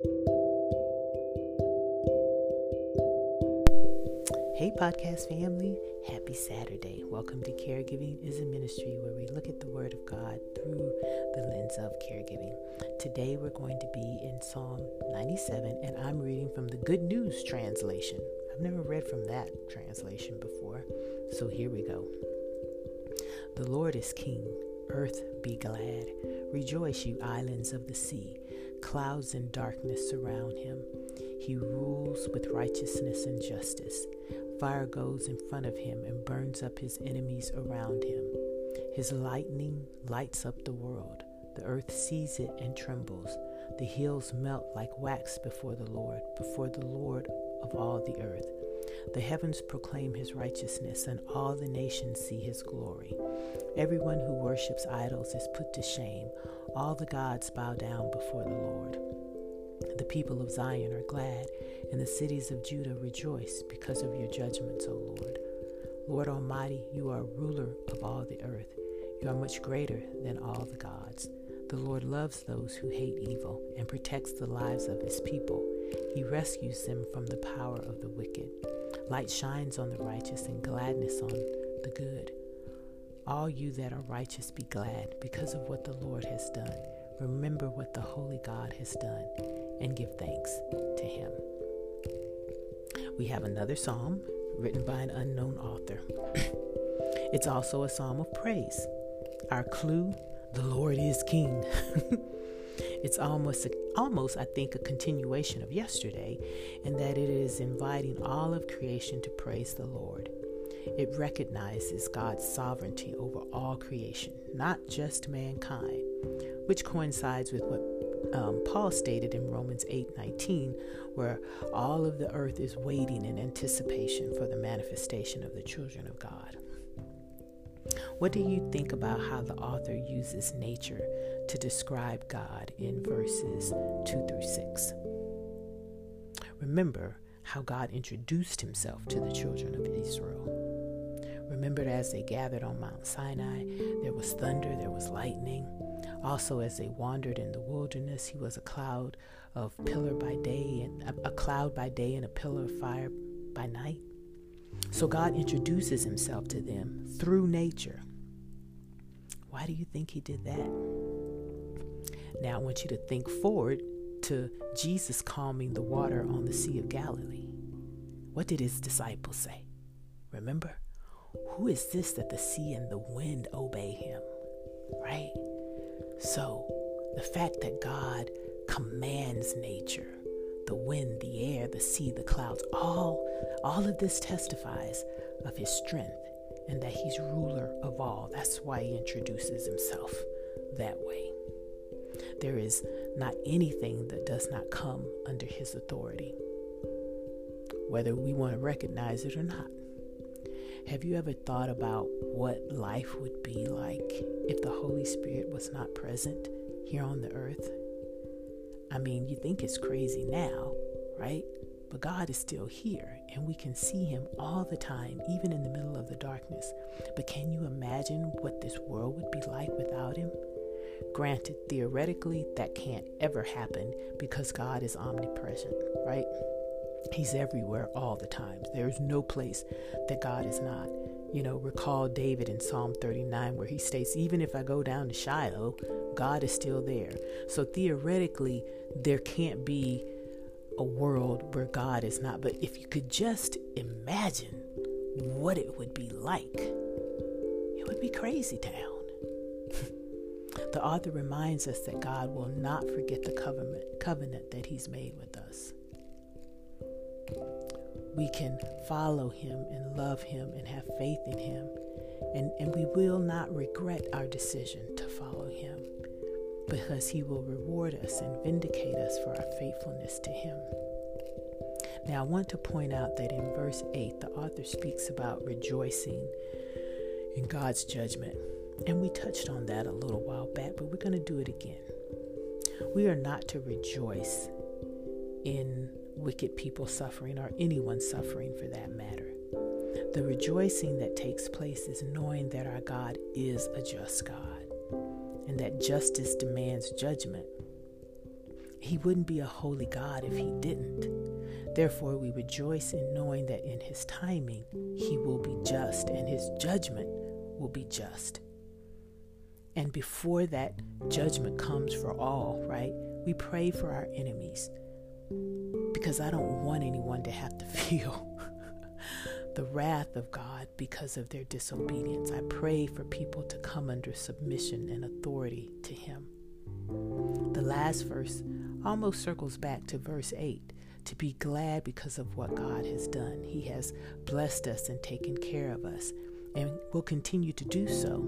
Hey, podcast family. Happy Saturday. Welcome to Caregiving is a Ministry where we look at the Word of God through the lens of caregiving. Today we're going to be in Psalm 97, and I'm reading from the Good News translation. I've never read from that translation before, so here we go. The Lord is King. Earth be glad. Rejoice, you islands of the sea. Clouds and darkness surround him. He rules with righteousness and justice. Fire goes in front of him and burns up his enemies around him. His lightning lights up the world. The earth sees it and trembles. The hills melt like wax before the Lord, before the Lord of all the earth. The heavens proclaim his righteousness, and all the nations see his glory. Everyone who worships idols is put to shame. All the gods bow down before the Lord. The people of Zion are glad, and the cities of Judah rejoice because of your judgments, O Lord. Lord Almighty, you are ruler of all the earth. You are much greater than all the gods. The Lord loves those who hate evil and protects the lives of his people. He rescues them from the power of the wicked. Light shines on the righteous and gladness on the good. All you that are righteous be glad because of what the Lord has done. Remember what the Holy God has done and give thanks to Him. We have another psalm written by an unknown author. it's also a psalm of praise. Our clue the Lord is King. it's almost, a, almost, I think, a continuation of yesterday, in that it is inviting all of creation to praise the Lord. It recognizes God's sovereignty over all creation, not just mankind, which coincides with what um, Paul stated in Romans 8:19, where all of the earth is waiting in anticipation for the manifestation of the children of God. What do you think about how the author uses nature to describe God in verses 2 through 6? Remember how God introduced himself to the children of Israel. Remember as they gathered on Mount Sinai, there was thunder, there was lightning. Also, as they wandered in the wilderness, he was a cloud of pillar by day and a, a cloud by day and a pillar of fire by night. So God introduces himself to them through nature. Why do you think he did that? Now I want you to think forward to Jesus calming the water on the Sea of Galilee. What did his disciples say? Remember? Who is this that the sea and the wind obey him? Right? So, the fact that God commands nature, the wind, the air, the sea, the clouds, all all of this testifies of his strength and that he's ruler of all. That's why he introduces himself that way. There is not anything that does not come under his authority, whether we want to recognize it or not. Have you ever thought about what life would be like if the Holy Spirit was not present here on the earth? I mean, you think it's crazy now, right? But God is still here, and we can see Him all the time, even in the middle of the darkness. But can you imagine what this world would be like without Him? Granted, theoretically, that can't ever happen because God is omnipresent, right? He's everywhere all the time. There's no place that God is not. You know, recall David in Psalm 39 where he states, Even if I go down to Shiloh, God is still there. So theoretically, there can't be a world where God is not. But if you could just imagine what it would be like, it would be crazy town. the author reminds us that God will not forget the covenant, covenant that He's made with us we can follow him and love him and have faith in him. And, and we will not regret our decision to follow him because he will reward us and vindicate us for our faithfulness to him. Now, I want to point out that in verse 8, the author speaks about rejoicing in God's judgment. And we touched on that a little while back, but we're going to do it again. We are not to rejoice in wicked people suffering or anyone suffering for that matter. The rejoicing that takes place is knowing that our God is a just God and that justice demands judgment. He wouldn't be a holy God if He didn't. Therefore, we rejoice in knowing that in His timing, He will be just and His judgment will be just. And before that judgment comes for all, right, we pray for our enemies because I don't want anyone to have to feel the wrath of God because of their disobedience. I pray for people to come under submission and authority to Him. The last verse almost circles back to verse 8 to be glad because of what God has done. He has blessed us and taken care of us, and will continue to do so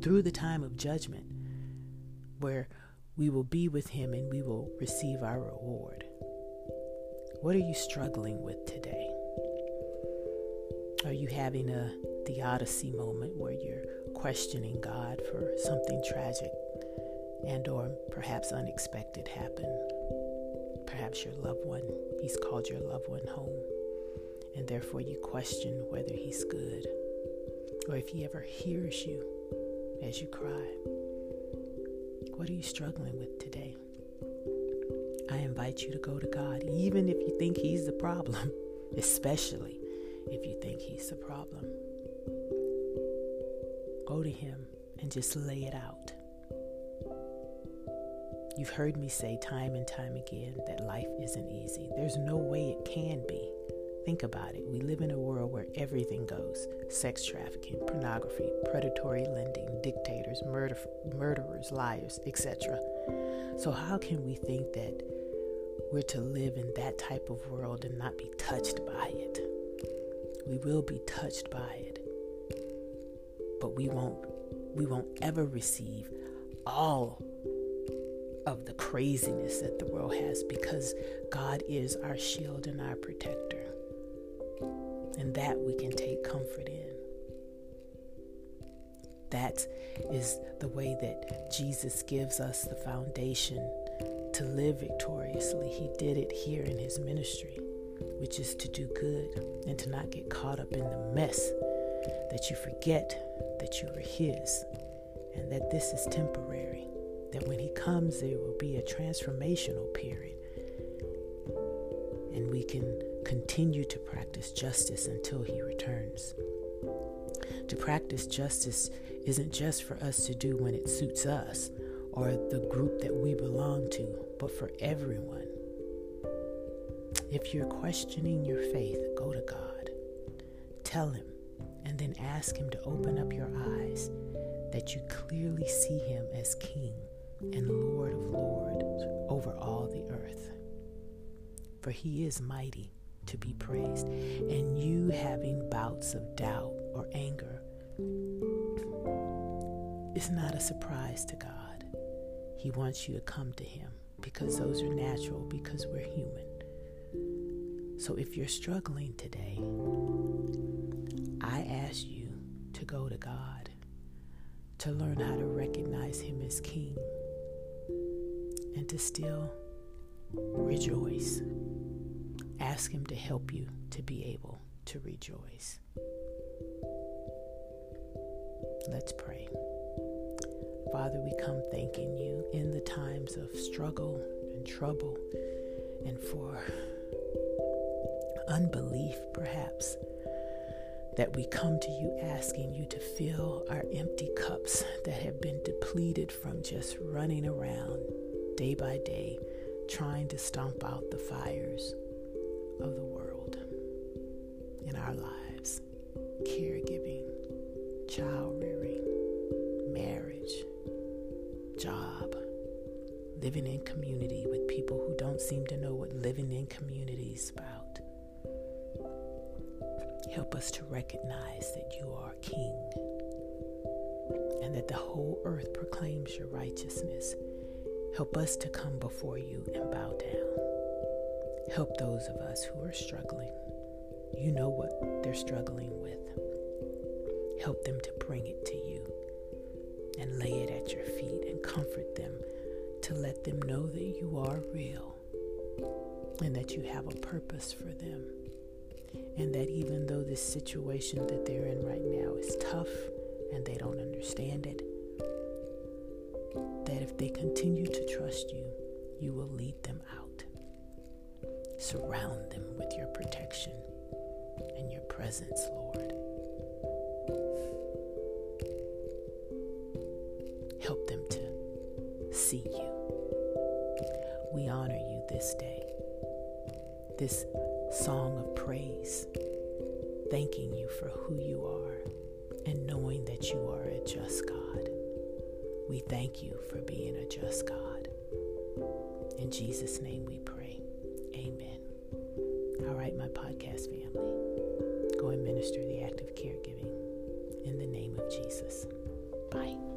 through the time of judgment, where we will be with Him and we will receive our reward. What are you struggling with today? Are you having a theodicy moment where you're questioning God for something tragic and or perhaps unexpected happened? Perhaps your loved one, he's called your loved one home, and therefore you question whether he's good or if he ever hears you as you cry. What are you struggling with today? I invite you to go to God, even if you think he's the problem, especially if you think he's the problem. Go to him and just lay it out. You've heard me say time and time again that life isn't easy. There's no way it can be. Think about it. We live in a world where everything goes sex trafficking, pornography, predatory lending, dictators, murder, murderers, liars, etc. So, how can we think that we're to live in that type of world and not be touched by it? we will be touched by it. But we won't we won't ever receive all of the craziness that the world has because God is our shield and our protector. And that we can take comfort in. That is the way that Jesus gives us the foundation to live victoriously. He did it here in his ministry which is to do good and to not get caught up in the mess, that you forget that you are His and that this is temporary, that when He comes, there will be a transformational period. And we can continue to practice justice until He returns. To practice justice isn't just for us to do when it suits us or the group that we belong to, but for everyone if you're questioning your faith, go to God. Tell Him, and then ask Him to open up your eyes that you clearly see Him as King and Lord of Lords over all the earth. For He is mighty to be praised, and you having bouts of doubt or anger is not a surprise to God. He wants you to come to Him because those are natural, because we're human. So if you're struggling today, I ask you to go to God, to learn how to recognize Him as King, and to still rejoice. Ask Him to help you to be able to rejoice. Let's pray. Father, we come thanking you in the times of struggle and trouble and for unbelief, perhaps, that we come to you asking you to fill our empty cups that have been depleted from just running around day by day, trying to stomp out the fires of the world in our lives. Caregiving, child living in community with people who don't seem to know what living in community is about Help us to recognize that you are King and that the whole earth proclaims your righteousness. Help us to come before you and bow down. Help those of us who are struggling. You know what they're struggling with. Help them to bring it to you and lay it at your feet and comfort them to let them know that you are real and that you have a purpose for them and that even though this situation that they're in right now is tough and they don't understand it, that if they continue to trust you, you will lead them out. Surround them with your protection and your presence, Lord. Help them to see you. This day. This song of praise, thanking you for who you are and knowing that you are a just God. We thank you for being a just God. In Jesus' name we pray. Amen. All right, my podcast family, go and minister the act of caregiving in the name of Jesus. Bye.